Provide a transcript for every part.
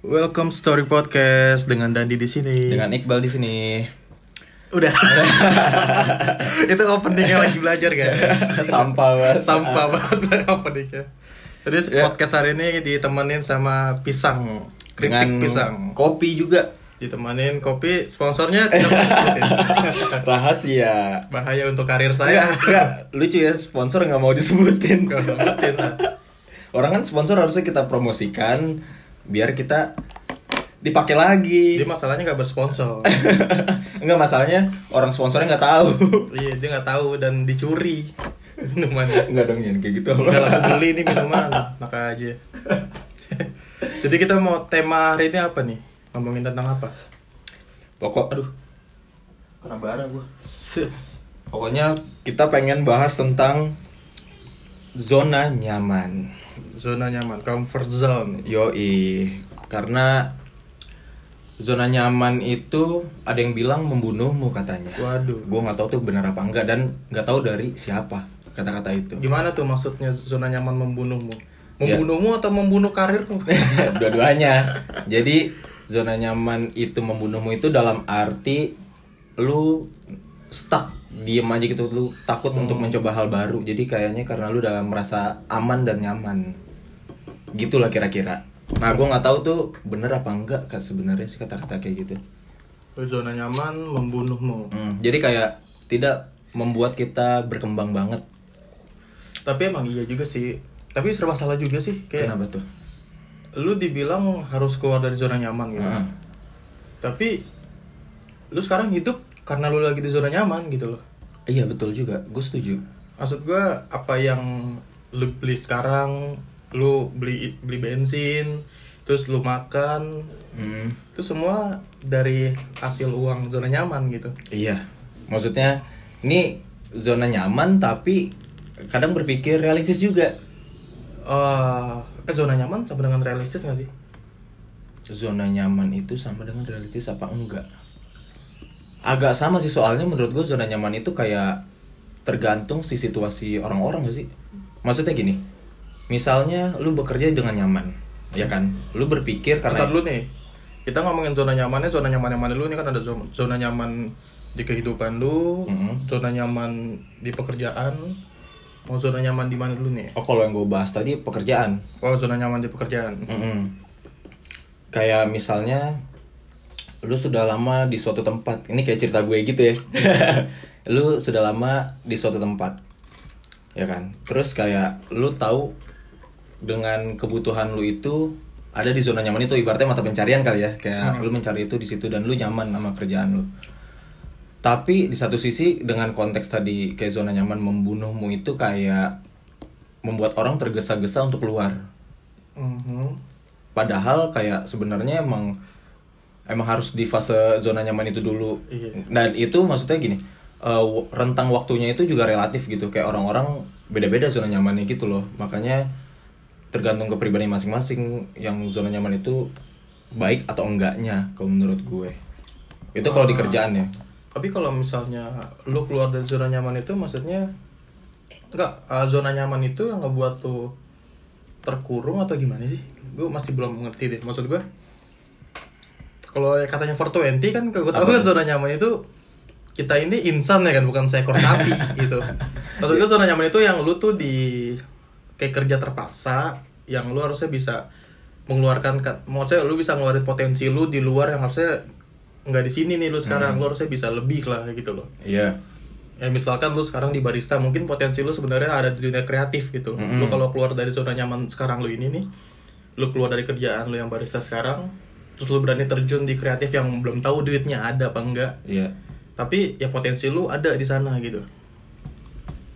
Welcome Story Podcast dengan Dandi di sini. Dengan Iqbal di sini. Udah. itu openingnya lagi belajar guys. Sampah banget. Sampah banget openingnya. Jadi Ya. podcast hari ini ditemenin sama pisang, keripik Dengan pisang. kopi juga. Ditemenin kopi, sponsornya tidak. Rahasia. Bahaya untuk karir saya. Enggak. Lucu ya sponsor nggak mau disebutin. Gak sebutin lah. Orang kan sponsor harusnya kita promosikan biar kita dipakai lagi. Dia masalahnya gak bersponsor. Enggak masalahnya orang sponsornya nggak tahu. iya, dia nggak tahu dan dicuri minumannya. Enggak dong kayak gitu. Enggak lah, peduli ini minuman, maka aja. Jadi kita mau tema hari ini apa nih? Ngomongin tentang apa? Pokok aduh. Kena bara gua. Pokoknya kita pengen bahas tentang zona nyaman. Zona nyaman, comfort zone. Yoi, karena zona nyaman itu ada yang bilang membunuhmu katanya. Waduh. Gue nggak tahu tuh benar apa enggak dan nggak tahu dari siapa kata-kata itu. Gimana tuh maksudnya zona nyaman membunuhmu? Ya. Membunuhmu atau membunuh karirmu? Dua-duanya. Jadi zona nyaman itu membunuhmu itu dalam arti lu stuck diem aja gitu lu takut untuk mencoba hal baru jadi kayaknya karena lu udah merasa aman dan nyaman gitulah kira-kira nah gue nggak tahu tuh bener apa enggak kak sebenarnya sih kata-kata kayak gitu zona nyaman membunuhmu. Hmm, jadi kayak tidak membuat kita berkembang banget Tapi emang iya juga sih. Tapi serba salah juga sih. Kayak kenapa tuh lu dibilang harus keluar dari zona nyaman gitu. Heeh. Tapi lu sekarang hidup karena lu lagi di zona nyaman gitu loh. iya betul juga gue setuju Maksud gua apa yang lu beli sekarang, lu beli beli bensin, terus lu makan, Hmm, itu semua dari hasil uang zona nyaman gitu. Iya, maksudnya ini zona nyaman tapi kadang berpikir realistis juga. Eh eh, zona nyaman sama dengan realistis gak sih? Zona nyaman itu sama dengan realistis apa enggak? Agak sama sih soalnya menurut gue zona nyaman itu kayak tergantung si situasi orang-orang gak sih? Maksudnya gini, misalnya lu bekerja dengan nyaman, ya kan? Lu berpikir Karena karena dulu nih, kita ngomongin zona nyamannya, zona nyaman yang mana dulu nih kan ada zona, zona nyaman di kehidupan lu, Mhm. zona nyaman di pekerjaan, mau zona nyaman di mana dulu nih? oh kalau yang gue bahas tadi pekerjaan, Oh zona nyaman di pekerjaan. Mm-mm. Kayak misalnya lu sudah lama di suatu tempat. Ini kayak cerita gue gitu ya. lu sudah lama di suatu tempat. Ya kan? Terus kayak lu tahu dengan kebutuhan lu itu ada di zona nyaman itu ibaratnya mata pencarian kali ya. Kayak lu mencari itu di situ dan lu nyaman sama kerjaan lu. Tapi di satu sisi dengan konteks tadi kayak zona nyaman membunuhmu itu kayak membuat orang tergesa-gesa untuk keluar Mhm. padahal kayak sebenarnya emang emang harus di fase zona nyaman itu dulu Iya. dan itu maksudnya gini w- rentang waktunya itu juga relatif gitu kayak orang-orang beda-beda zona nyamannya gitu loh makanya tergantung kepribadian masing-masing yang zona nyaman itu baik atau enggaknya kalau menurut gue itu kalau di Ah. kerjaan ya Tapi kalau misalnya lu keluar dari zona nyaman itu maksudnya enggak eh, zona nyaman itu yang ngebuat tuh terkurung atau gimana sih? Gue masih belum mengerti deh. Maksud gue kalau yang katanya 420 kan gue tahu kan zona nyaman itu kita ini insan ya kan bukan seekor sapi gitu. Maksud gue zona nyaman itu yang lu tuh di kayak kerja terpaksa yang lu harusnya bisa mengeluarkan ka- maksudnya lu bisa ngeluarin potensi lu di luar yang harusnya nggak di sini nih lu sekarang. Lu harusnya bisa lebih lah gitu loh. Iya. Ya misalkan lu sekarang di barista mungkin potensi lu sebenarnya ada di dunia kreatif gitu. Mm-mm. lu kalau keluar dari zona nyaman sekarang lu ini nih lu keluar dari kerjaan lu yang barista sekarang terus lu berani terjun di kreatif yang belum tahu duitnya ada apa enggak. Iya. Tapi ya potensi lu ada di sana gitu.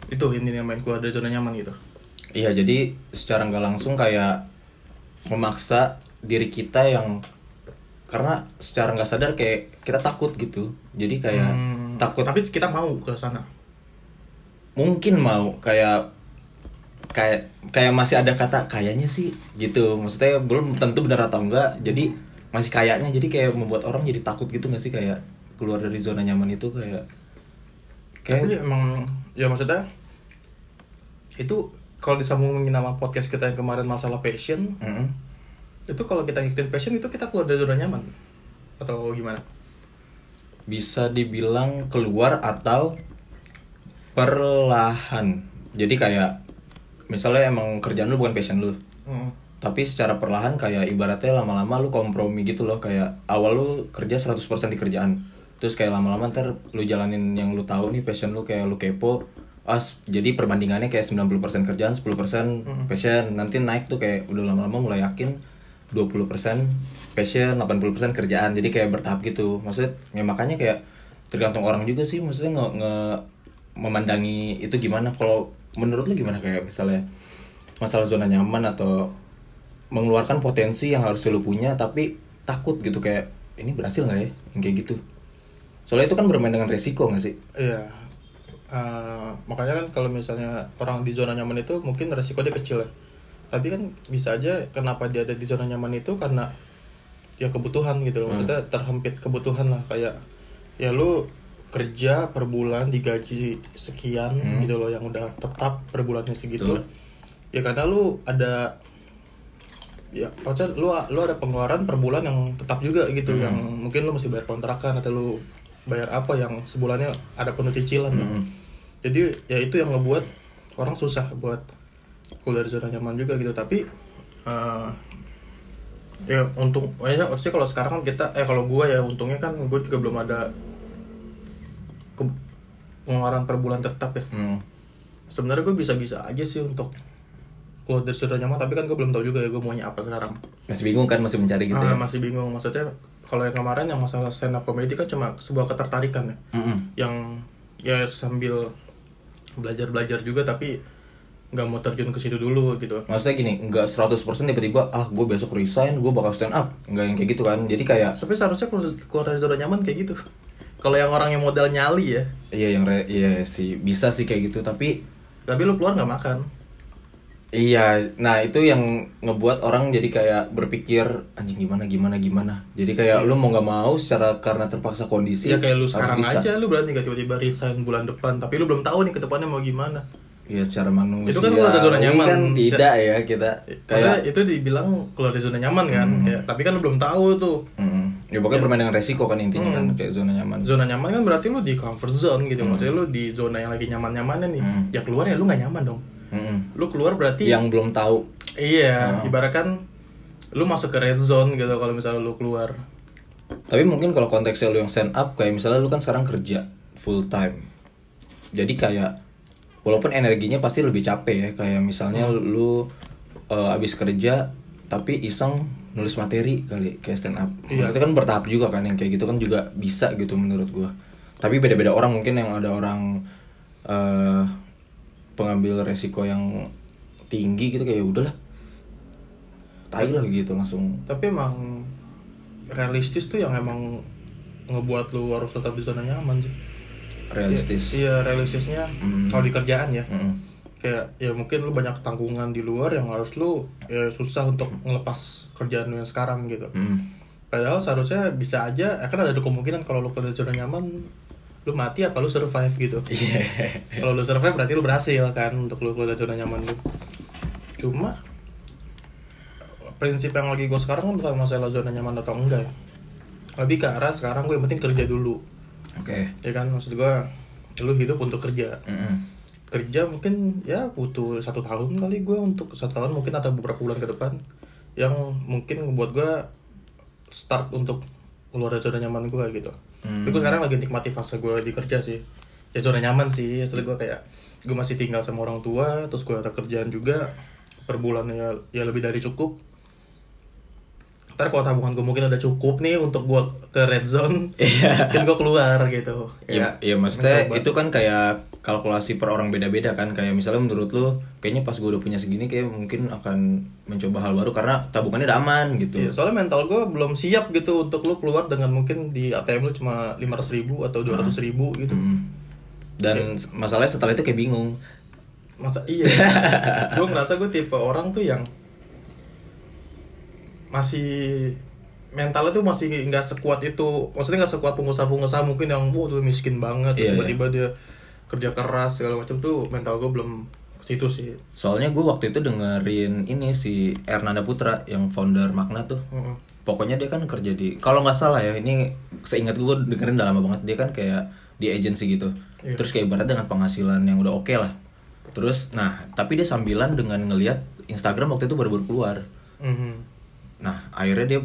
Itu ini yang main keluar dari zona nyaman gitu. Iya jadi secara nggak langsung kayak memaksa diri kita yang karena secara nggak sadar kayak kita takut gitu. Jadi kayak Hmm, takut. Tapi kita mau ke sana? Mungkin mau. Kayak kayak kayak masih ada kata kayaknya sih gitu. Maksudnya belum tentu benar atau enggak. Jadi masih kayaknya. Jadi kayak membuat orang jadi takut gitu nggak sih? Kayak keluar dari zona nyaman itu kayak tapi kayak emang ya maksudnya itu kalau disambungin nama podcast kita yang kemarin masalah passion Mm-mm. Itu kalau kita ngikutin passion itu kita keluar dari zona nyaman. Atau gimana? Bisa dibilang keluar atau perlahan. Jadi kayak misalnya emang kerjaan lu bukan passion lu. Hmm. tapi secara perlahan kayak ibaratnya lama-lama lu kompromi gitu loh. Kayak awal lu kerja 100% di kerjaan. Terus kayak lama-lama ntar lu jalanin yang lu tahu nih passion lu kayak lu kepo. As jadi perbandingannya kayak 90% kerjaan 10% passion. Nanti naik tuh kayak udah lama-lama mulai yakin 20% passion 80% kerjaan. Jadi kayak bertahap gitu. Maksudnya ya makanya kayak tergantung orang juga sih. Maksudnya nge, nge- memandangi itu gimana. Kalau menurut lu gimana? Kayak misalnya masalah zona nyaman atau mengeluarkan potensi yang harus lu punya tapi takut gitu. Kayak ini berhasil nggak ya? Yang kayak gitu. Soalnya itu kan bermain dengan resiko nggak sih? Iya. Eh, makanya kan kalau misalnya orang di zona nyaman itu mungkin resiko dia kecil ya. Tapi kan bisa aja kenapa dia ada di zona nyaman itu karena ya kebutuhan gitu loh. Maksudnya terhempit kebutuhan lah kayak ya lu kerja per bulan digaji sekian gitu loh yang udah tetap per bulannya segitu. Betul. Ya karena lu ada ya maksudnya lu lu ada pengeluaran per bulan yang tetap juga gitu yang mungkin lu mesti bayar kontrakan atau lu bayar apa yang sebulannya ada penuh cicilan Mm-mm. jadi ya itu yang ngebuat orang susah buat keluar dari zona nyaman juga gitu. Tapi eh, ya untung ya maksudnya kalau sekarang kan kita eh kalau gua ya untungnya kan gue juga belum ada ke- pengeluaran per bulan tetap ya. Hmm. sebenarnya gue bisa-bisa aja sih untuk keluar dari zona nyaman tapi kan gue belum tahu juga ya gue maunya apa sekarang. Masih bingung kan masih mencari gitu Ah, ya? masih bingung. Maksudnya kalau yang kemarin yang masalah stand up comedy kan cuma sebuah ketertarikan ya. Mm-mm. yang ya sambil belajar belajar juga tapi nggak mau terjun ke situ dulu gitu maksudnya gini nggak 100% tiba-tiba ah gue besok resign gue bakal stand up nggak yang kayak gitu kan jadi kayak tapi seharusnya keluar, keluar dari zona nyaman kayak gitu kalau yang orang yang modal nyali ya iya yang re- iya sih bisa sih kayak gitu tapi tapi lu keluar nggak makan Iya, nah itu yang ngebuat orang jadi kayak berpikir anjing gimana gimana gimana. Jadi kayak lu mau nggak mau secara karena terpaksa kondisi. ya kayak lu sekarang bisa. aja lu berani nggak tiba-tiba resign bulan depan tapi lu belum tahu nih ke depannya mau gimana Iya secara manusia. Itu kan keluar dari zona nyaman. kan tidak ya kita Maksudnya kayak. itu dibilang keluar dari zona nyaman kan kayak tapi kan lu belum tahu tuh Mm-mm. Ya pokoknya bermain dengan resiko kan intinya kan kayak zona nyaman. zona nyaman kan berarti lu di comfort zone gitu maksudnya lu di zona yang lagi nyaman nyamannya nih Hmm. ya keluar ya lu nggak nyaman dong Mm-mm. lu keluar berarti Yang belum tahu. iya ibaratkan lu masuk ke red zone gitu kalau misalnya lu keluar Tapi mungkin kalau konteksnya lu yang stand up kayak misalnya lu kan sekarang kerja full time. Jadi kayak walaupun energinya pasti lebih capek ya kayak misalnya lu eh, abis kerja tapi iseng nulis materi kali kayak stand up. Iya. Maksudnya kan bertahap juga kan yang kayak gitu kan juga bisa gitu menurut gua. Tapi beda-beda orang mungkin yang ada orang eh pengambil resiko yang tinggi gitu kayak "Ya udahlah. Tai lah gitu langsung. tapi emang realistis tuh yang emang ngebuat lu harus tetap di zona nyaman sih realistis. iya realistisnya Hmm. kalau di kerjaan ya Mm-mm. kayak ya mungkin lu banyak tanggungan di luar yang harus lu ya susah untuk ngelepas kerjaan lu yang sekarang gitu Mm. Padahal seharusnya bisa aja, akan ada kemungkinan kalau lu dari zona nyaman, lu mati apa lu survive gitu. Iya. kalau lu survive berarti lu berhasil kan untuk lu keluar dari zona nyaman lu. Cuma prinsip yang lagi gue sekarang kan bukan masalah zona nyaman atau enggak ya. Lebih ke arah sekarang gue yang penting kerja dulu. Oke. Ya kan maksud gue lu hidup untuk kerja. Mm-mm. Kerja mungkin ya butuh satu tahun kali gue untuk satu tahun mungkin atau beberapa bulan ke depan yang mungkin ngebuat gue start untuk keluar dari zona nyaman gue gitu. Hmm. Tapi gue sekarang lagi nikmati fase gue di kerja sih. Ya zona nyaman sih. Setelah gue kayak gue masih tinggal sama orang tua, terus gue ada kerjaan juga per bulannya ya, ya lebih dari cukup. Ntar kalau tabungan gue mungkin udah cukup nih untuk gue ke red zone, Iya. mungkin gue keluar gitu. Iya, Kayak iya maksudnya mencoba. itu kan kayak kalkulasi per orang beda-beda kan kayak misalnya menurut lu kayaknya pas gue udah punya segini kayak mungkin akan mencoba hal baru karena tabungannya udah aman gitu. Iya, soalnya mental gue belum siap gitu untuk lu keluar dengan mungkin di ATM lu cuma 500 ribu atau 200 ribu gitu. Hmm. Dan masalahnya setelah itu kayak bingung. Masa iya? gue ngerasa gue tipe orang tuh yang masih mentalnya tuh masih nggak sekuat itu. Maksudnya nggak sekuat pengusaha-pengusaha mungkin yang wow tuh miskin banget Iya, tiba-tiba dia kerja keras segala macam tuh mental gue belum ke situ sih Soalnya gue waktu itu dengerin ini si Ernanda Putra yang founder Magna tuh. Mm-mm. Pokoknya dia kan kerja di kalau nggak salah ya ini seingat gue dengerin udah lama banget dia kan kayak di agency gitu. Iya. Terus kayak ibarat dengan penghasilan yang udah oke lah. Terus nah tapi dia sambilan dengan ngelihat Instagram waktu itu baru-baru keluar. Mhm. Nah akhirnya dia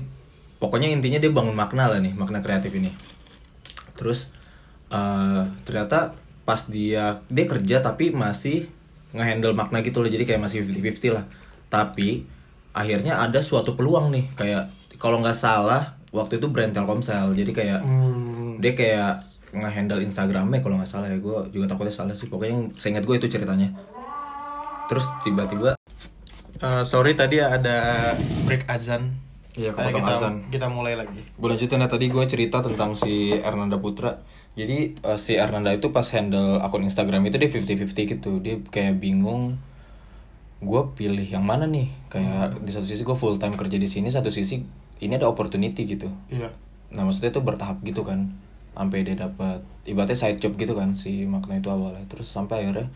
pokoknya intinya dia bangun makna lah nih makna kreatif ini. Terus eh, ternyata pas dia dia kerja tapi masih ngehandle makna gitu loh jadi kayak masih 50-50 lah. Tapi akhirnya ada suatu peluang nih kayak kalau nggak salah waktu itu brand Telkomsel jadi kayak Hmm. dia kayak ngehandle Instagramnya kalau nggak salah ya gue juga takutnya salah sih pokoknya yang seingat gue itu ceritanya terus tiba-tiba Eh, sorry tadi ada break azan. Iya, kepotong kita, azan. kita mulai lagi. Gue lanjutin ya tadi gue cerita tentang si Ernanda Putra. Jadi eh, si Ernanda itu pas handle akun Instagram itu dia 50-50 gitu. Dia kayak bingung gue pilih yang mana nih? Kayak di satu sisi gue full time kerja di sini satu sisi ini ada opportunity gitu. Iya. Nah maksudnya itu bertahap gitu kan sampai dia dapat ibaratnya side job gitu kan si makna itu awalnya. Terus sampai akhirnya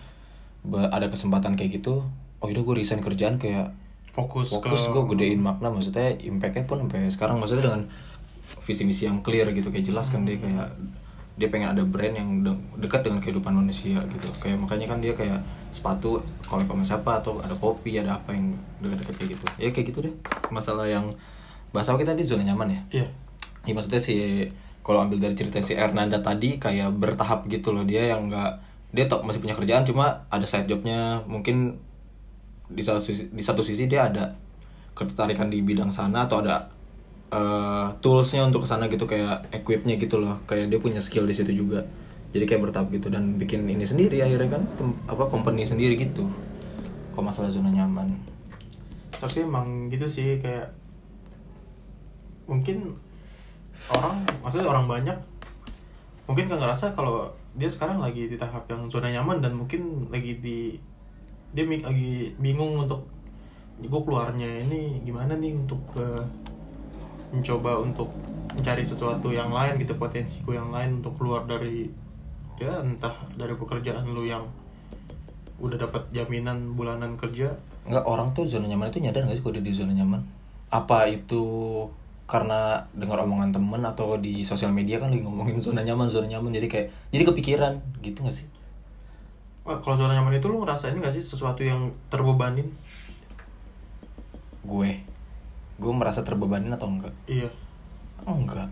ada kesempatan kayak gitu oh udah gue resign kerjaan kayak fokus, fokus ke gue gedein makna maksudnya impactnya pun sampai sekarang maksudnya dengan visi misi yang clear gitu kayak jelas kan dia kayak dia pengen ada brand yang de- dekat dengan kehidupan manusia gitu. Kayak makanya kan dia kayak sepatu collab sama siapa atau ada kopi ada apa yang dekat-dekat kayak gitu. Ya kayak gitu deh. Masalah yang bahasa kita di zona nyaman ya? Iya. Ya maksudnya si kalau ambil dari cerita si Ernanda tadi kayak bertahap gitu loh. Dia yang nggak dia tak masih punya kerjaan cuma ada side jobnya. Mungkin di satu sisi, di satu sisi dia ada ketertarikan di bidang sana atau ada eh, toolsnya untuk ke sana gitu kayak equipnya gitu loh. Kayak dia punya skill di situ juga. Jadi kayak bertahap gitu dan bikin ini sendiri akhirnya kan tem- apa company sendiri gitu. Kok masalah zona nyaman. Tapi emang gitu sih kayak mungkin orang maksudnya orang banyak mungkin gak ngerasa kalau dia sekarang lagi di tahap yang zona nyaman dan mungkin lagi di dia lagi bingung untuk gue keluarnya ini gimana nih untuk eh, mencoba untuk mencari sesuatu yang lain gitu potensiku yang lain untuk keluar dari ya entah dari pekerjaan lu yang udah dapat jaminan bulanan kerja Enggak, orang tuh zona nyaman itu nyadar gak sih kalau di zona nyaman? Apa itu karena dengar omongan temen atau di sosial media kan lagi ngomongin zona nyaman, zona nyaman jadi kayak jadi kepikiran gitu gak sih? Wah, kalau zona nyaman itu lu ngerasain gak sih sesuatu yang terbebanin? Gue gue merasa terbebanin atau enggak? Iya. Enggak.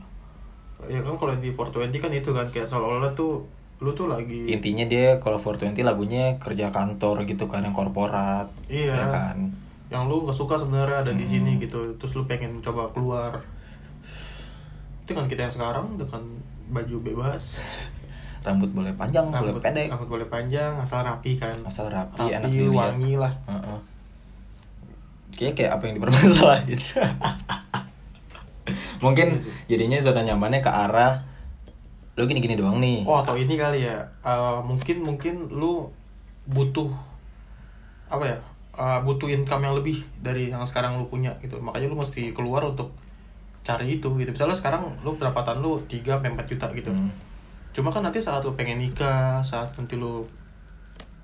Ya kan kalau di 420 kan itu kan kayak seolah-olah tuh lu tuh lagi Intinya dia kalau 420 lagunya kerja kantor gitu kan yang korporat. Iya. Ya kan. yang lu gak suka sebenarnya ada di sini gitu. Terus lu pengen coba keluar. Itu kan kita yang sekarang dengan baju bebas, Rambut boleh panjang, boleh pendek. rambut boleh panjang, asal rapi kan. Asal rapi, rapi enak dilihat. wangi lah. Heeh. Kayaknya kayak apa yang dipermasalahin. Mungkin jadinya zona nyamannya ke arah lu gini-gini doang nih. Oh atau ini kali ya eh, mungkin mungkin lu butuh apa ya eh, butuh income yang lebih dari yang sekarang lu punya gitu makanya lu mesti keluar untuk cari itu gitu misalnya sekarang lu pendapatan lu 3 sampai 4 juta gitu Hmm. Cuma kan nanti saat lu pengen nikah saat nanti lu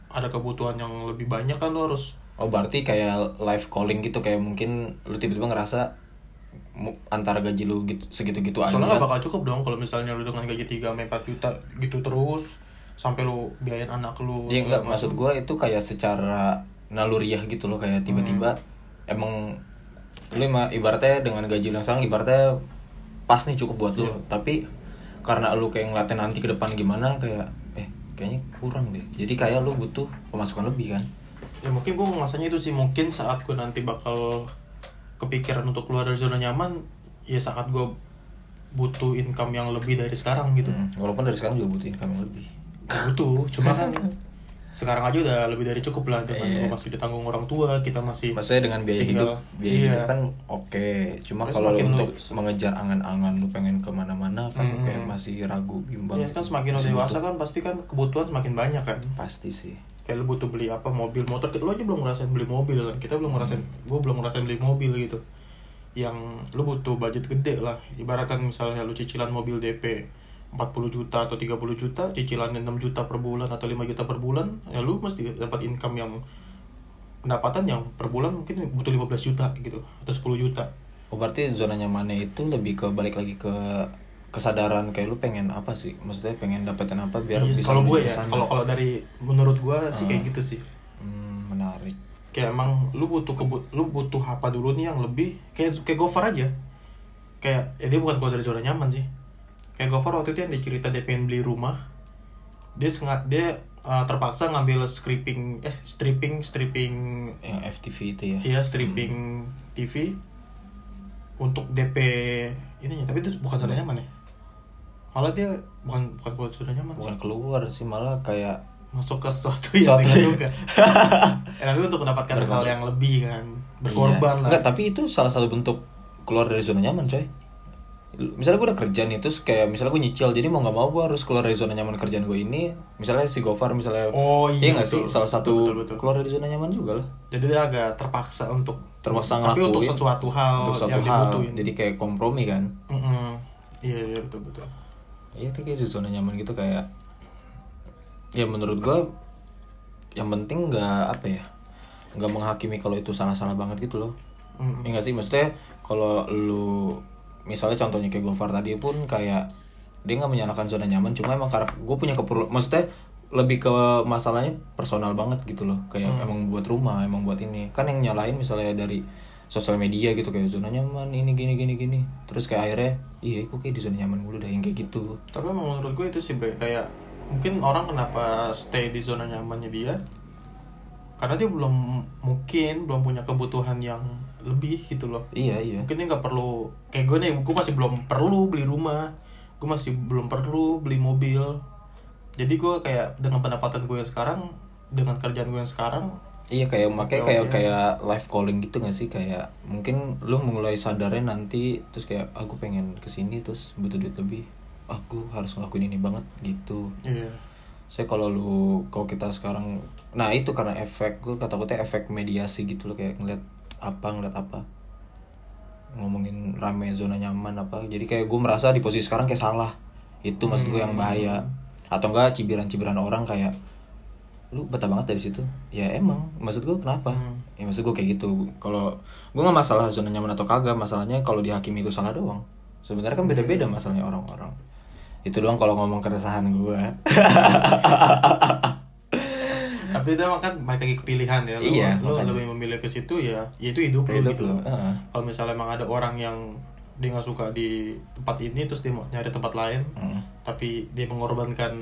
ada kebutuhan yang lebih banyak kan lu harus Oh berarti kayak live calling gitu kayak mungkin lu tiba-tiba ngerasa antara gaji lu gitu segitu-gitu aja. soalnya gak bakal cukup dong kalau misalnya lu dengan gaji 3 sampai 4 juta gitu terus sampai lu biayain anak lu Iya enggak segala maksud macam. gue itu kayak secara naluriah gitu loh kayak tiba-tiba emang lu ibaratnya dengan gaji yang sekarang ibaratnya pas nih cukup buat lu Iya. tapi karena lu kayak ngeliatin nanti ke depan gimana kayak eh kayaknya kurang deh. Jadi kayak lu butuh pemasukan lebih kan? Ya mungkin gue ngerasanya itu sih. Mungkin saat gue nanti bakal kepikiran untuk keluar dari zona nyaman ya saat gue butuh income yang lebih dari sekarang gitu. Hmm, walaupun dari sekarang juga butuh income yang lebih. Butuh cuma kan sekarang aja udah lebih dari cukup lah dengan gue masih ditanggung orang tua kita masih maksudnya dengan biaya tinggal- hidup biaya iya. hidup kan oke. Cuma Terus kalau lu semakin lu- untuk mengejar angan-angan lu pengen ke mana-mana kan Hmm. kayak masih ragu bimbang ya kan semakin Masih dewasa kan pasti kan kebutuhan semakin banyak kan. Pasti sih. Kayak lu butuh beli apa mobil motor lo aja belum ngerasain beli mobil kan. Kita belum ngerasain gue belum ngerasain beli mobil gitu. Yang lu butuh budget gede lah. Ibaratkan misalnya lu cicilan mobil DP 40 juta atau 30 juta cicilannya 6 juta per bulan atau 5 juta per bulan ya lu mesti dapat income yang pendapatan yang per bulan mungkin butuh 15 juta gitu atau 10 juta. Oh berarti zona nyamannya itu lebih ke balik lagi ke kesadaran kayak lu pengen apa sih? Maksudnya pengen dapetin apa biar Yes, bisa kalau gue ya kalau kalau dari menurut gue sih kayak gitu sih. Hmm, menarik. kayak emang lu butuh kebut lu butuh apa dulu nih yang lebih kayak kayak Gofar aja. Kayak ya dia bukan keluar dari zona nyaman sih kayak Gofar waktu itu yang dia cerita dia pengen beli rumah dia sengat dia uh, terpaksa ngambil stripping eh stripping stripping Yang FTV itu ya. iya stripping TV untuk DP ininya tapi itu bukan zona nyaman ya malah dia bukan bukan keluar zona nyaman sih. Bukan keluar sih malah kayak masuk ke sesuatu yang yang- suka ya, tapi untuk mendapatkan hal Berkorban. yang lebih kan berkorban Iya. lah Enggak, tapi itu salah satu bentuk keluar dari zona nyaman, coy. Misalnya gue udah kerja nih, terus kayak misalnya gue nyicil, jadi mau nggak mau gue harus keluar dari zona nyaman kerjaan gue ini. Misalnya si Gofar, misalnya, Oh, iya, nggak sih? Salah satu Betul, betul, betul. keluar dari zona nyaman juga lah. jadi dia agak terpaksa untuk Terpaksa tapi ngelakuin untuk sesuatu hal untuk suatu yang hal. dibutuhin Jadi kayak kompromi kan. Mm-mm. iya iya betul betul Iya, itu kayak di zona nyaman gitu kayak, ya menurut gue, yang penting nggak apa ya, nggak menghakimi kalau itu salah-salah banget gitu loh. Mm-mm. Iya gak sih maksudnya kalau lu misalnya contohnya kayak Gofar tadi pun kayak dia nggak menyalahkan zona nyaman cuma emang karena gue punya keperluan maksudnya lebih ke masalahnya personal banget gitu loh. Kayak Hmm. emang buat rumah emang buat ini. Kan yang nyalain misalnya dari sosial media gitu kayak zona nyaman ini gini gini gini. Terus kayak akhirnya iya kok kayak di zona nyaman mulu dah yang kayak gitu. Tapi emang menurut gue itu sih bre. Kayak mungkin orang kenapa stay di zona nyamannya dia? Karena dia belum mungkin belum punya kebutuhan yang lebih gitu loh. Iya iya. Mungkin nggak perlu kayak gue nih gue masih belum perlu beli rumah. Gue masih belum perlu beli mobil. Jadi gue kayak dengan pendapatan gue yang sekarang dengan kerjaan gue yang sekarang Iya kayak makanya kayak oke. kayak live calling gitu gak sih? Kayak mungkin lu mulai sadarnya nanti terus kayak aku pengen ke sini terus butuh duit lebih. Aku harus ngelakuin ini banget gitu. Iya. Saya kalau lu kalau kita sekarang nah itu karena efek gue kata gue efek mediasi gitu loh kayak ngeliat apa ngeliat apa. Ngomongin rame zona nyaman apa. Jadi kayak gue merasa di posisi sekarang kayak salah. Itu maksud gue yang bahaya. Atau enggak cibiran-cibiran orang kayak lu betah banget dari situ. Ya emang maksud gue kenapa? Hmm. ya maksud gue kayak gitu. Kalau gue nggak masalah zona nyaman atau kagak masalahnya kalau dihakimi itu salah doang. Sebenarnya kan beda-beda masalahnya orang-orang. Itu doang kalau ngomong keresahan gue tapi itu emang kan balik lagi ke pilihan ya lu, Iya, lu makanya. lebih memilih ke situ ya ya itu hidup lu Hidup gitu lu, heeh. kalau misalnya emang ada orang yang dia nggak suka di tempat ini terus dia mau nyari tempat lain Hmm. tapi dia mengorbankan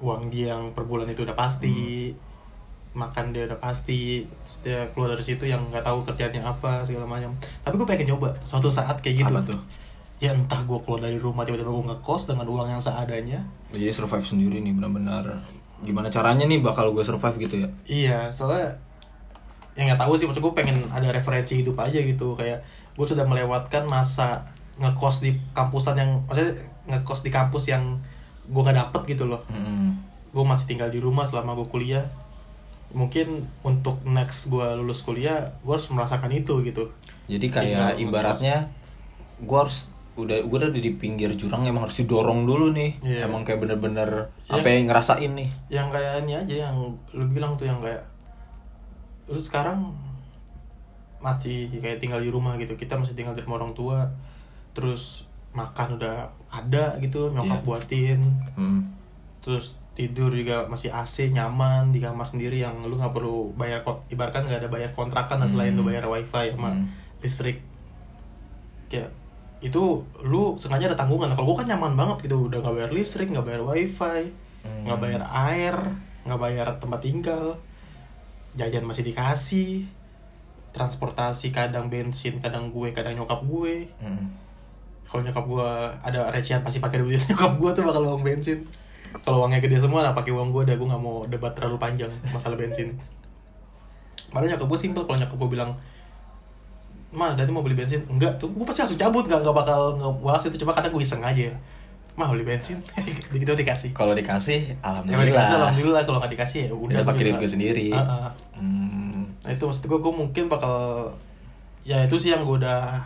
uang dia yang per bulan itu udah pasti Hmm. makan dia udah pasti terus dia keluar dari situ yang nggak tahu kerjanya apa segala macam tapi gue pengen coba suatu saat kayak gitu Apa tuh? ya entah gue keluar dari rumah tiba-tiba gue ngekos dengan uang yang seadanya jadi survive sendiri nih benar-benar gimana caranya nih bakal gue survive gitu ya? Iya soalnya yang nggak tahu sih maksud gue pengen ada referensi hidup aja gitu. Kayak gue sudah melewatkan masa ngekos di kampusan yang maksudnya ngekos di kampus yang gue nggak dapet gitu loh. Hmm. gue masih tinggal di rumah selama gue kuliah. Mungkin untuk next gue lulus kuliah gue harus merasakan itu gitu. Jadi Tinggal kayak ngekos. ibaratnya gue harus udah gue udah di pinggir jurang emang harus didorong dulu nih Iya. emang kayak bener-bener Iya. apa yang ngerasain nih yang kayak ini aja yang lu bilang tuh yang kayak lu sekarang masih kayak tinggal di rumah gitu kita masih tinggal di rumah orang tua terus makan udah ada gitu nyokap Iya. buatin Hmm. terus tidur juga masih AC nyaman di kamar sendiri yang lu nggak perlu bayar ibaratkan nggak ada bayar kontrakan lah selain lu bayar wifi sama Hmm. listrik kayak itu lu sengaja ada tanggungan. Kalau gua kan nyaman banget gitu. Udah nggak bayar listrik nggak bayar wifi Hmm. nggak bayar air nggak bayar tempat tinggal. Jajan masih dikasih. Transportasi kadang bensin kadang gue kadang nyokap gue. Hmm. kalau nyokap gue ada recehan pasti pakai duit. Nyokap gue tuh bakal uang bensin. Kalau uangnya gede semua lah pakai uang gue dah. Gue nggak mau debat terlalu panjang masalah bensin. Padahal nyokap gue simpel. Kalau nyokap gue bilang Ma, Dani mau beli bensin? Enggak, tuh gue pasti langsung cabut, nggak nggak bakal ngebahas itu. Cuma kadang gue iseng aja. Ma, beli bensin? gitu dikasih. Kalau dikasih Kalau alhamdulillah dikasih, alhamdulillah. Kalau nggak dikasih ya udah pakai duit gue sendiri. Ah, ah. Hmm. Nah itu maksud gue, gue mungkin bakal Ya itu sih yang gue udah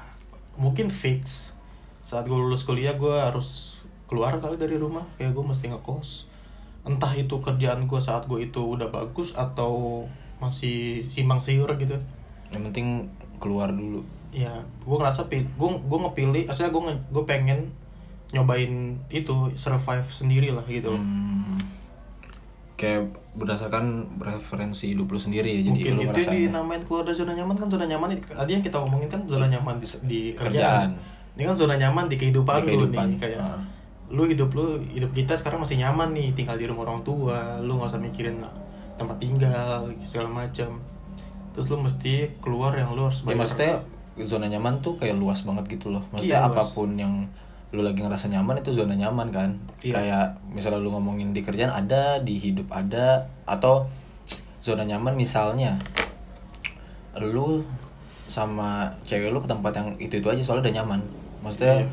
Mungkin fix. Saat gue lulus kuliah gue harus keluar kali dari rumah. Kayak gue mesti ngekos. Entah itu kerjaan gue saat gue itu udah bagus atau masih simpang siur gitu yang penting keluar dulu ya gue ngerasa gue gue ngepilih maksudnya gue gue pengen nyobain itu survive sendiri lah gitu. Hmm, kayak berdasarkan referensi hidup lu sendiri ya jadi mungkin itu ngerasain dinamain keluar dari zona nyaman kan zona nyaman tadi yang kita omongin kan zona nyaman di, di Kerjaan. kerjaan. ini kan zona nyaman di kehidupan, Di kehidupan. lu nih kayak Ah. lu hidup lu hidup kita sekarang masih nyaman nih tinggal di rumah orang tua lu nggak usah mikirin tempat tinggal segala macam terus lu mesti keluar yang lu harus ya bayar maksudnya zona nyaman tuh kayak luas banget gitu loh maksudnya Iya, luas. apa pun yang lu lagi ngerasa nyaman itu zona nyaman kan Iya. kayak misalnya lu ngomongin di kerjaan ada di hidup ada atau zona nyaman misalnya lu sama cewek lu ke tempat yang itu itu aja soalnya udah nyaman maksudnya Iya.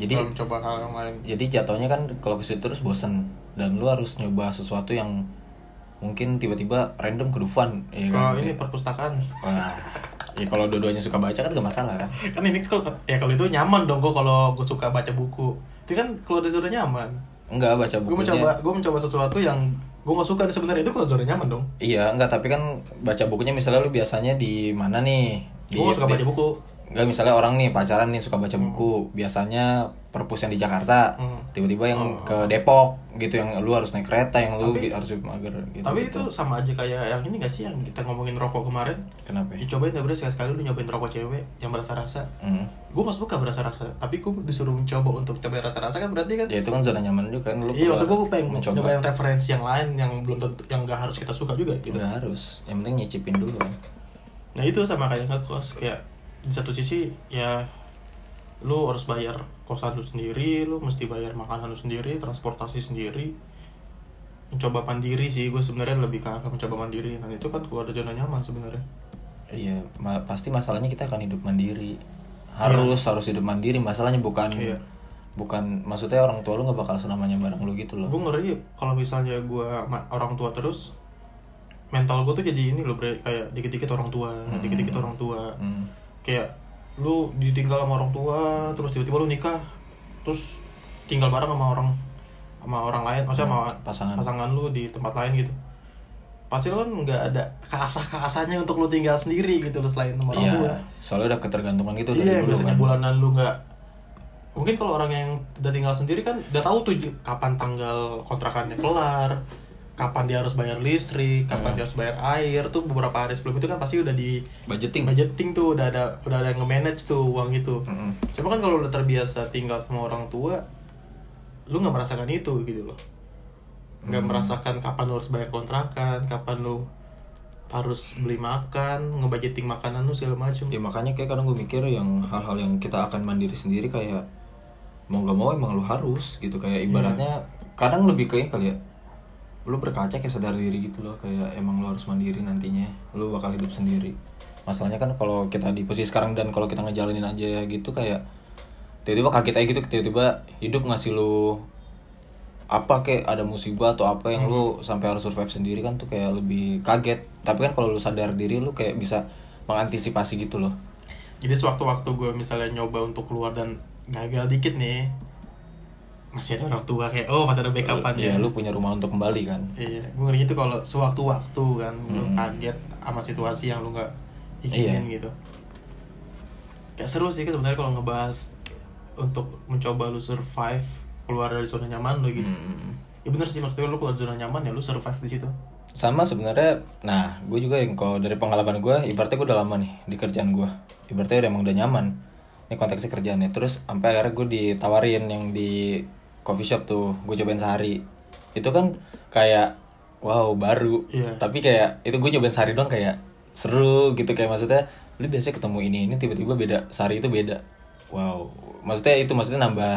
jadi belum coba hal yang lain jadi jatuhnya kan kalau ke situ terus bosen dan lu harus nyoba sesuatu yang mungkin tiba-tiba random ke Dufan ya kalau kan ini perpustakaan. Wah ya kalau dua-duanya suka baca kan gak masalah kan? Kan ini kalau ya kalau itu nyaman dong gue kalau gue suka baca buku. Itu kan keluar dari zona nyaman. Enggak baca gue bukunya. mencoba gue mencoba sesuatu yang gue nggak suka sebenarnya itu keluar zona nyaman dong. Iya enggak tapi kan baca bukunya misalnya lu biasanya di mana nih? Gue suka baca buku enggak misalnya orang nih pacaran nih suka baca buku biasanya perpus yang di Jakarta Hmm. tiba-tiba yang Oh. ke Depok gitu yang lu harus naik kereta yang lu Tapi- harus mager gitu tapi gitu. itu sama aja kayak yang ini gak sih yang kita ngomongin rokok kemarin kenapa ya? cobain deh bro sekali sekali lu nyobain rokok cewek yang berasa rasa Hmm. gue gak suka berasa rasa tapi gue disuruh mencoba untuk cobain rasa rasa kan berarti kan ya itu kan zona nyaman juga kan lu iya maksud gue keluar, pengen mencoba. nyobain referensi yang lain yang belum tentu yang gak harus kita suka juga gitu Nggak harus yang penting nyicipin dulu nah itu sama kayak ngekos kayak di satu sisi ya lu harus bayar kosan lu sendiri lu mesti bayar makanan lu sendiri transportasi sendiri. Mencoba mandiri sih gue sebenarnya lebih ke arah mencoba mandiri. Nah itu kan keluar dari zona nyaman sebenarnya. Iya ma- pasti masalahnya kita akan hidup mandiri. Harus harus hidup mandiri. Masalahnya bukan Iya. bukan maksudnya orang tua lu nggak bakal senamanya bareng lu gitu loh. Gue ngeri kalau misalnya gue orang tua terus mental gue tuh jadi ini loh bre. Kayak dikit-dikit orang tua dikit-dikit orang tua. Hmm. Kayak lu ditinggal sama orang tua terus tiba-tiba lu nikah terus tinggal bareng sama orang sama orang lain maksudnya sama pasangan. pasangan lu di tempat lain gitu pasti lu kan nggak ada keasah keasahnya untuk lu tinggal sendiri gitu loh selain sama orang Iya, tua soalnya udah ketergantungan gitu iya dulu biasanya kan. bulanan lu nggak mungkin kalau orang yang udah tinggal sendiri kan udah tahu tuh kapan tanggal kontrakannya kelar kapan dia harus bayar listrik Hmm. kapan dia harus bayar air tuh beberapa hari sebelum itu kan pasti udah di budgeting. budgeting tuh udah ada udah ada yang nge-manage tuh uang itu Mm-mm. cuma kan kalau udah terbiasa tinggal sama orang tua lu nggak merasakan itu gitu loh nggak Hmm. merasakan kapan lu harus bayar kontrakan kapan lu harus beli makan ngebudgeting makanan lu segala macam Ya makanya kayak kadang gue mikir yang hal-hal yang kita akan mandiri sendiri kayak mau gak mau emang lu harus gitu kayak ibaratnya kadang lebih kayak kali ya lu berkaca kayak sadar diri gitu loh kayak emang lu harus mandiri nantinya lu bakal hidup sendiri. Masalahnya kan kalau kita di posisi sekarang dan kalau kita ngejalanin aja gitu kayak tiba-tiba kaget aja gitu tiba-tiba hidup ngasih lu apa kayak ada musibah atau apa yang lu sampai harus survive sendiri kan tuh kayak lebih kaget. Tapi kan kalau lu sadar diri lu kayak bisa mengantisipasi gitu loh. Jadi sewaktu-waktu gue misalnya nyoba untuk keluar dan gagal dikit nih Masih ada orang tua kayak, oh masih ada backupan ya ya. lu punya rumah untuk kembali kan? Iya, gue ngeri itu kalau sewaktu-waktu kan Lu Hmm. kaget sama situasi yang lu gak inginin Iya. gitu. Kayak seru sih kan sebenarnya kalau ngebahas Untuk mencoba lu survive Keluar dari zona nyaman lu gitu. Hmm. Ya bener sih maksudnya lu keluar zona nyaman ya lu survive di situ. Sama sebenarnya nah gue juga yang kalau dari pengalaman gue ibaratnya gue udah lama nih di kerjaan gue ibaratnya udah emang udah nyaman. Ini konteksnya kerjaannya terus sampai akhirnya gue ditawarin yang di coffee shop tuh gue cobain sehari. Itu kan kayak wow baru. Iya. tapi kayak itu gue nyobain sehari doang kayak seru gitu. Kayak maksudnya lu biasanya ketemu ini ini tiba-tiba beda sehari itu beda. Wow. Maksudnya itu maksudnya nambah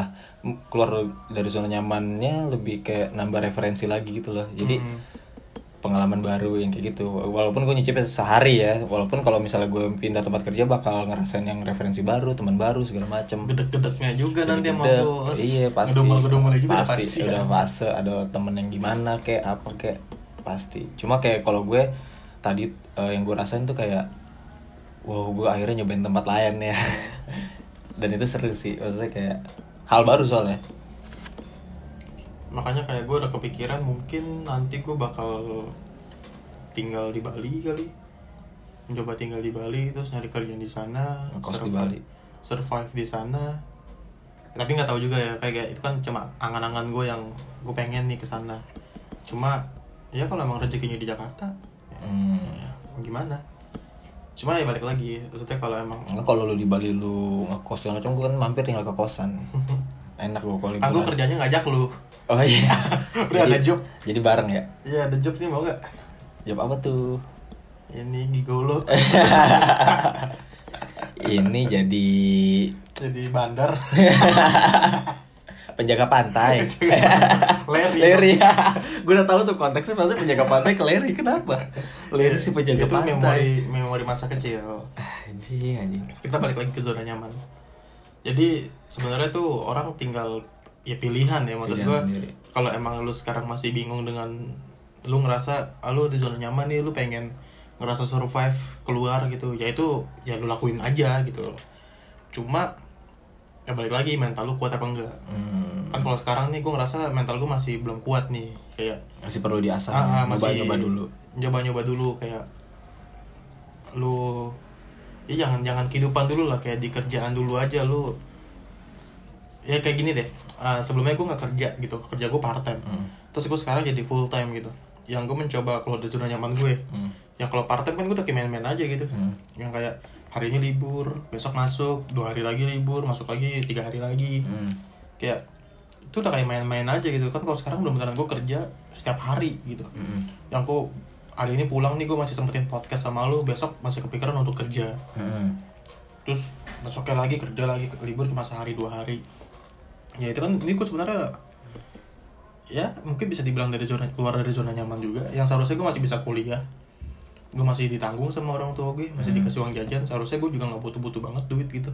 keluar dari zona nyamannya lebih kayak nambah referensi lagi gitu loh. Jadi Hmm. Pengalaman baru yang kayak gitu. Walaupun gue nyicipnya sehari ya walaupun kalau misalnya gue pindah tempat kerja bakal ngerasain yang referensi baru teman baru segala macem. Gedek-gedeknya juga nanti sama bos. Iya pasti. Juga udah pasti, pasti udah kan. fase ada temen yang gimana kayak apa kayak pasti. Cuma kayak kalau gue tadi eh, yang gue rasain tuh kayak wow gue akhirnya nyobain tempat lain ya. Dan itu seru sih maksudnya kayak hal baru soalnya makanya kayak gue udah kepikiran mungkin nanti gue bakal tinggal di Bali kali mencoba tinggal di Bali terus nyari kerja di sana Ngekos di survive- Bali. survive di sana tapi nggak tahu juga ya kayak kayak itu kan cuma angan-angan gue yang gue pengen nih ke sana cuma ya kalau emang rezekinya di Jakarta Hmm. ya gimana cuma ya balik lagi maksudnya kalau emang Nggak, kalau lu di Bali lu ngekos segala macam gue kan mampir tinggal ke kosan enak gue kalau liburan. kerjanya ngajak lu oh iya. Udah ada job. jadi bareng ya? Iya ada job nih mau nggak? Job apa tuh? Ini gigolo ini jadi jadi bandar. Penjaga pantai. Larry Larry ya gue udah tahu tuh konteksnya pasti penjaga pantai ke Larry kenapa? Larry sih penjaga itu pantai. memori memori masa kecil. Anjing anjing. Kita balik lagi ke zona nyaman. Jadi sebenarnya tuh orang tinggal ya pilihan ya maksud sendiri. kalau emang lu sekarang masih bingung dengan lu ngerasa ah, lu di zona nyaman nih lu pengen ngerasa survive keluar gitu ya itu ya lu lakuin aja gitu. Cuma ya balik lagi mental lu kuat apa enggak? Hmm, kan kalau sekarang nih gue ngerasa mental gue masih belum kuat nih kayak masih perlu diasah ah, ah, nyoba masih nyoba dulu. nyoba nyoba dulu kayak lu ya jangan jangan kehidupan dulu lah kayak di kerjaan dulu aja lu. Ya kayak gini deh Ah, sebelumnya gue nggak kerja gitu kerja gue part time Hmm. terus gue sekarang jadi full time gitu yang gue mencoba keluar dari zona nyaman gue Hmm. yang kalau part time kan gue udah kayak main-main aja gitu Hmm. yang kayak hari ini libur besok masuk dua hari lagi libur masuk lagi tiga hari lagi Hmm. kayak itu udah kayak main-main aja gitu kan kalau sekarang belum beneran gue kerja setiap hari gitu Hmm. yang kok hari ini pulang nih gue masih sempetin podcast sama lu besok masih kepikiran untuk kerja Hmm. terus besoknya lagi kerja lagi libur cuma sehari dua hari ya itu kan ini gue sebenarnya ya mungkin bisa dibilang dari zona keluar dari zona nyaman juga. Yang seharusnya gue masih bisa kuliah. Gue masih ditanggung sama orang tua gue masih dikasih uang jajan. Seharusnya gue juga nggak butuh-butuh banget duit gitu.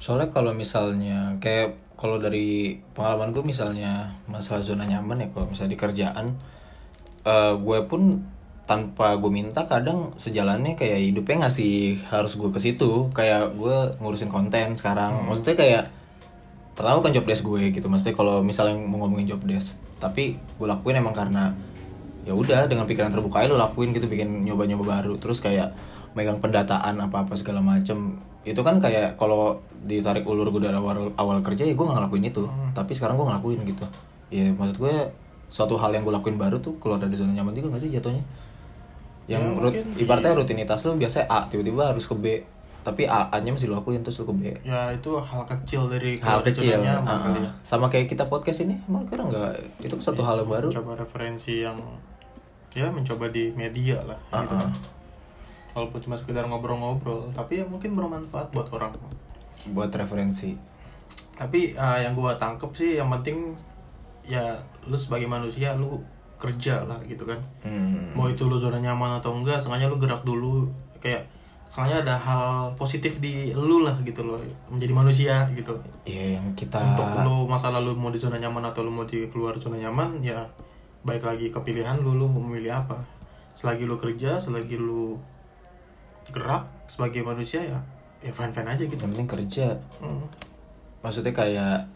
Soalnya kalau misalnya kayak kalau dari pengalaman gue misalnya masalah zona nyaman ya kalau misalnya di kerjaan eh, gue pun tanpa gue minta kadang sejalannya kayak hidupnya ngasih harus gue ke situ. Kayak gue ngurusin konten sekarang. Maksudnya kayak pertama kan job desk gue gitu. Maksudnya kalau misalnya mau ngomongin job desk tapi gue lakuin emang karena ya udah dengan pikiran terbuka aja lo lakuin gitu bikin nyoba-nyoba baru. Terus kayak megang pendataan apa-apa segala macem. Itu kan kayak kalau ditarik ulur gue dari awal awal kerja ya gue nggak ngelakuin itu. Tapi sekarang gue ngelakuin gitu. Ya maksud gue suatu hal yang gue lakuin baru tuh keluar dari zona nyaman juga gak sih jatuhnya? Yang Ya, rut- ibaratnya rutinitas lo biasanya A tiba-tiba harus ke B tapi A nya masih lo lakuin terus lo ke B ya itu hal kecil dari hal keluar dari kecil zona nyaman ah, kali ah. ya. sama kayak kita podcast ini emang kira nggak itu satu hal yang baru coba referensi yang ya mencoba di media lah Ah, gitu ah. kan walaupun cuma sekedar ngobrol-ngobrol tapi ya mungkin bermanfaat buat orang buat referensi tapi ah, yang gua tangkep sih yang penting ya lu sebagai manusia lu kerja lah gitu kan hmm. mau itu lu zona nyaman atau enggak sengaja lu gerak dulu kayak sengaja ada hal positif di lu lah gitu loh menjadi manusia gitu. Iya yang kita untuk lu masalah lu mau di zona nyaman atau lu mau di keluar zona nyaman ya baik lagi ke pilihan lu lu mau memilih apa. Selagi lu kerja selagi lu gerak sebagai manusia ya ya fine fine aja gitu. Yang penting kerja. Hmm. maksudnya kayak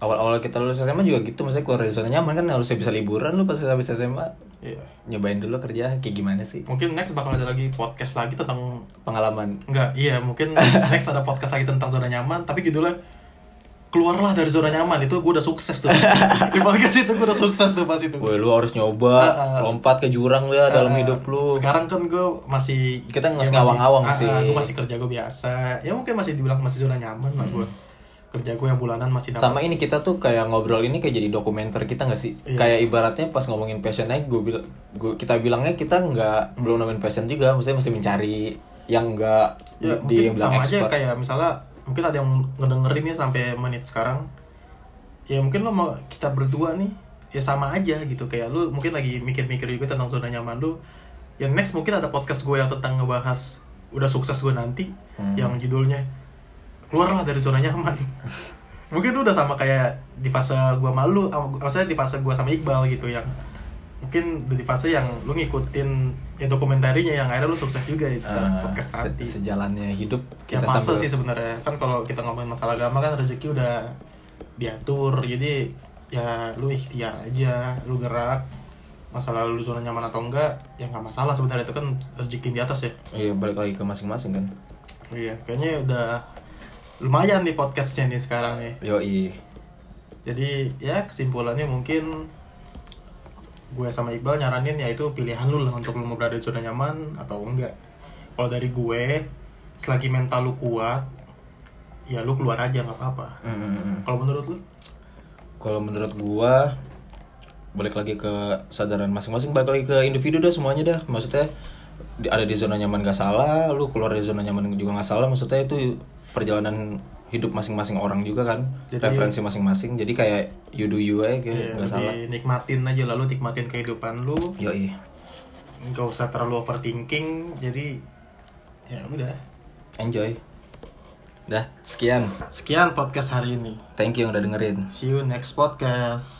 awal-awal kita lulus SMA juga gitu maksudnya keluar dari zona nyaman kan harusnya bisa liburan lu pas habis SMA Iya. nyobain dulu kerja kayak gimana sih mungkin next bakal ada lagi podcast lagi tentang pengalaman enggak iya mungkin next ada podcast lagi tentang zona nyaman tapi judulnya keluarlah dari zona nyaman itu gue udah sukses tuh di podcast itu gue udah sukses tuh pas itu Woi lu harus nyoba ah. lompat ke jurang lah dalam Ah, hidup lu Sekarang kan gue masih Kita masih ya ngawang-ngawang ah, sih. Gue masih kerja gue biasa. Ya mungkin masih dibilang masih zona nyaman lah gue. Kerja gue yang bulanan masih dapat. sama ini kita tuh kayak ngobrol ini kayak jadi dokumenter kita nggak sih Iya. kayak ibaratnya pas ngomongin passionnya gue bil gua- kita bilangnya kita nggak Hmm. belum nemuin passion juga maksudnya masih mencari yang enggak ya, di mungkin bilang sama aja expert kayak misalnya mungkin ada yang ngedengerin nih sampai menit sekarang. Ya mungkin lo mau kita berdua nih ya sama aja gitu kayak lu mungkin lagi mikir-mikir juga tentang zona nyaman lu. Yang next mungkin ada podcast gue yang tentang ngebahas udah sukses gue nanti Hmm. yang judulnya keluarlah dari zona nyaman. mungkin lu udah sama kayak di fase gua malu maksudnya di fase gua sama Iqbal gitu yang mungkin udah di fase yang lu ngikutin ya dokumentarinya yang akhirnya lu sukses juga di eh, podcast se- nanti sejalannya hidup ya kita fase sambil sih sebenarnya. Kan kalau kita ngomongin masalah agama kan rezeki udah diatur. Jadi ya lu ikhtiar aja lu gerak. Masalah lu zona nyaman atau enggak ya nggak masalah sebenarnya. Itu kan rezeki di atas ya. Iya balik lagi ke masing-masing kan. Iya kayaknya udah lumayan nih podcastnya nih sekarang nih. Yoi. Jadi ya kesimpulannya mungkin gue sama Iqbal nyaranin ya itu pilihan lu lah untuk lu mau berada di zona nyaman atau enggak. Kalau dari gue selagi mental lu kuat ya lu keluar aja nggak apa-apa. Mm, mm, mm. kalau menurut lu? Kalau menurut gua balik lagi ke sadaran masing-masing balik lagi ke individu dah semuanya dah. Maksudnya ada di zona nyaman gak salah lu keluar dari zona nyaman juga gak salah. Maksudnya itu perjalanan hidup masing-masing orang juga kan Jadi- referensi masing-masing. Jadi kayak you do you aja kayak ya, gak salah. nikmatin aja lalu nikmatin kehidupan lu. Yoi. Nggak usah terlalu overthinking jadi ya udah. Enjoy. Dah sekian. Sekian podcast hari ini. Thank you yang udah dengerin. See you next podcast